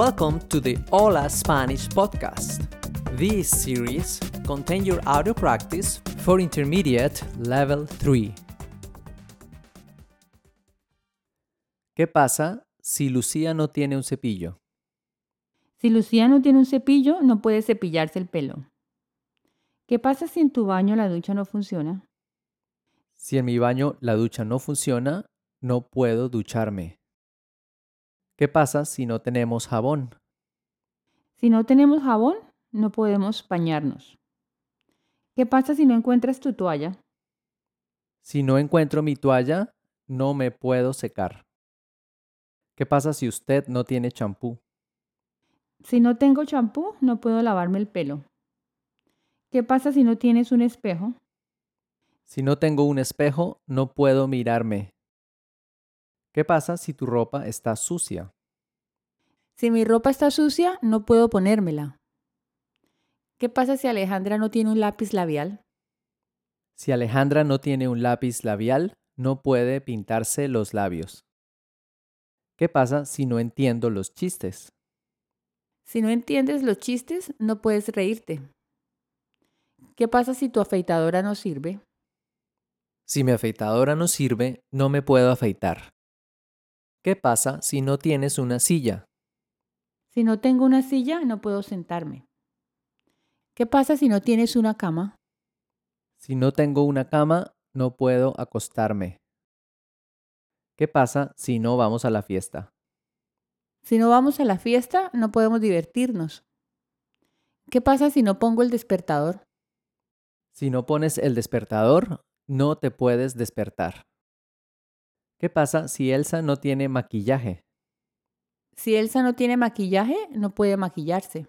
Welcome to the Hola Spanish podcast. This series contains your audio practice for intermediate level 3. ¿Qué pasa si Lucía no tiene un cepillo? Si Lucía no tiene un cepillo, no puede cepillarse el pelo. ¿Qué pasa si en tu baño la ducha no funciona? Si en mi baño la ducha no funciona, no puedo ducharme. ¿Qué pasa si no tenemos jabón? Si no tenemos jabón, no podemos bañarnos. ¿Qué pasa si no encuentras tu toalla? Si no encuentro mi toalla, no me puedo secar. ¿Qué pasa si usted no tiene champú? Si no tengo champú, no puedo lavarme el pelo. ¿Qué pasa si no tienes un espejo? Si no tengo un espejo, no puedo mirarme. ¿Qué pasa si tu ropa está sucia? Si mi ropa está sucia, no puedo ponérmela. ¿Qué pasa si Alejandra no tiene un lápiz labial? Si Alejandra no tiene un lápiz labial, no puede pintarse los labios. ¿Qué pasa si no entiendo los chistes? Si no entiendes los chistes, no puedes reírte. ¿Qué pasa si tu afeitadora no sirve? Si mi afeitadora no sirve, no me puedo afeitar. ¿Qué pasa si no tienes una silla? Si no tengo una silla, no puedo sentarme. ¿Qué pasa si no tienes una cama? Si no tengo una cama, no puedo acostarme. ¿Qué pasa si no vamos a la fiesta? Si no vamos a la fiesta, no podemos divertirnos. ¿Qué pasa si no pongo el despertador? Si no pones el despertador, no te puedes despertar. ¿Qué pasa si Elsa no tiene maquillaje? Si Elsa no tiene maquillaje, no puede maquillarse.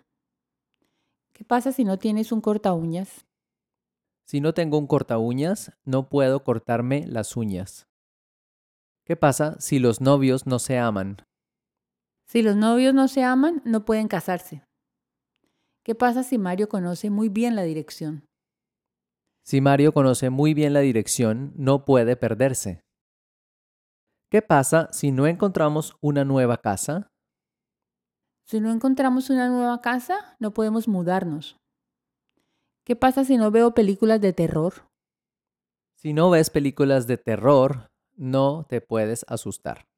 ¿Qué pasa si no tienes un corta uñas? Si no tengo un corta uñas, no puedo cortarme las uñas. ¿Qué pasa si los novios no se aman? Si los novios no se aman, no pueden casarse. ¿Qué pasa si Mario conoce muy bien la dirección? Si Mario conoce muy bien la dirección, no puede perderse. ¿Qué pasa si no encontramos una nueva casa? Si no encontramos una nueva casa, no podemos mudarnos. ¿Qué pasa si no veo películas de terror? Si no ves películas de terror, no te puedes asustar.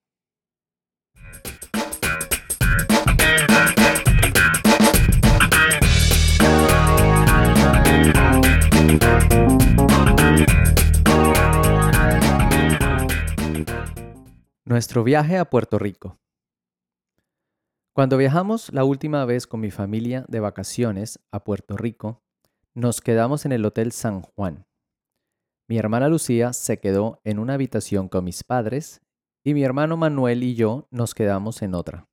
Nuestro viaje a Puerto Rico. Cuando viajamos la última vez con mi familia de vacaciones a Puerto Rico, nos quedamos en el Hotel San Juan. Mi hermana Lucía se quedó en una habitación con mis padres y mi hermano Manuel y yo nos quedamos en otra.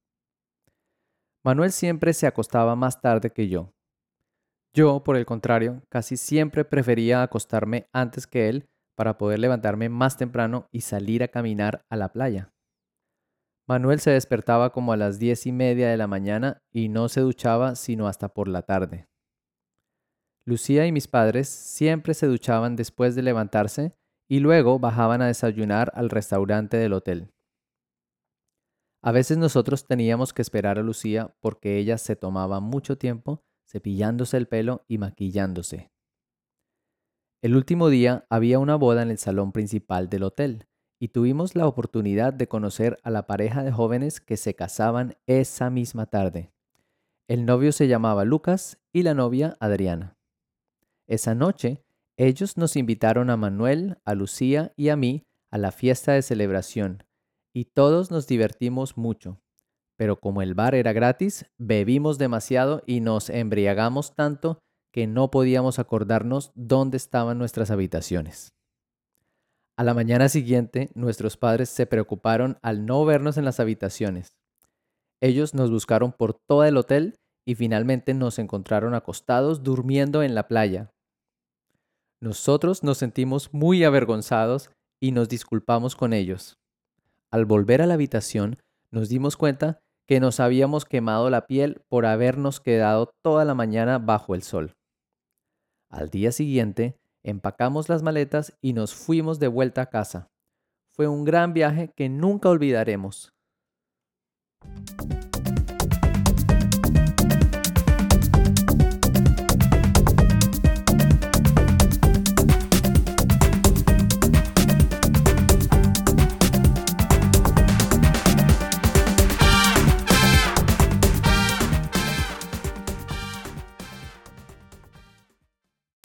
Manuel siempre se acostaba más tarde que yo. Yo, por el contrario, casi siempre prefería acostarme antes que él para poder levantarme más temprano y salir a caminar a la playa. Manuel se despertaba como a las diez y media de la mañana y no se duchaba sino hasta por la tarde. Lucía y mis padres siempre se duchaban después de levantarse y luego bajaban a desayunar al restaurante del hotel. A veces nosotros teníamos que esperar a Lucía porque ella se tomaba mucho tiempo cepillándose el pelo y maquillándose. El último día había una boda en el salón principal del hotel y tuvimos la oportunidad de conocer a la pareja de jóvenes que se casaban esa misma tarde. El novio se llamaba Lucas y la novia Adriana. Esa noche, ellos nos invitaron a Manuel, a Lucía y a mí a la fiesta de celebración y todos nos divertimos mucho. Pero como el bar era gratis, bebimos demasiado y nos embriagamos tanto que no podíamos acordarnos dónde estaban nuestras habitaciones. A la mañana siguiente, nuestros padres se preocuparon al no vernos en las habitaciones. Ellos nos buscaron por todo el hotel y finalmente nos encontraron acostados durmiendo en la playa. Nosotros nos sentimos muy avergonzados y nos disculpamos con ellos. Al volver a la habitación, nos dimos cuenta que nos habíamos quemado la piel por habernos quedado toda la mañana bajo el sol. Al día siguiente, empacamos las maletas y nos fuimos de vuelta a casa. Fue un gran viaje que nunca olvidaremos.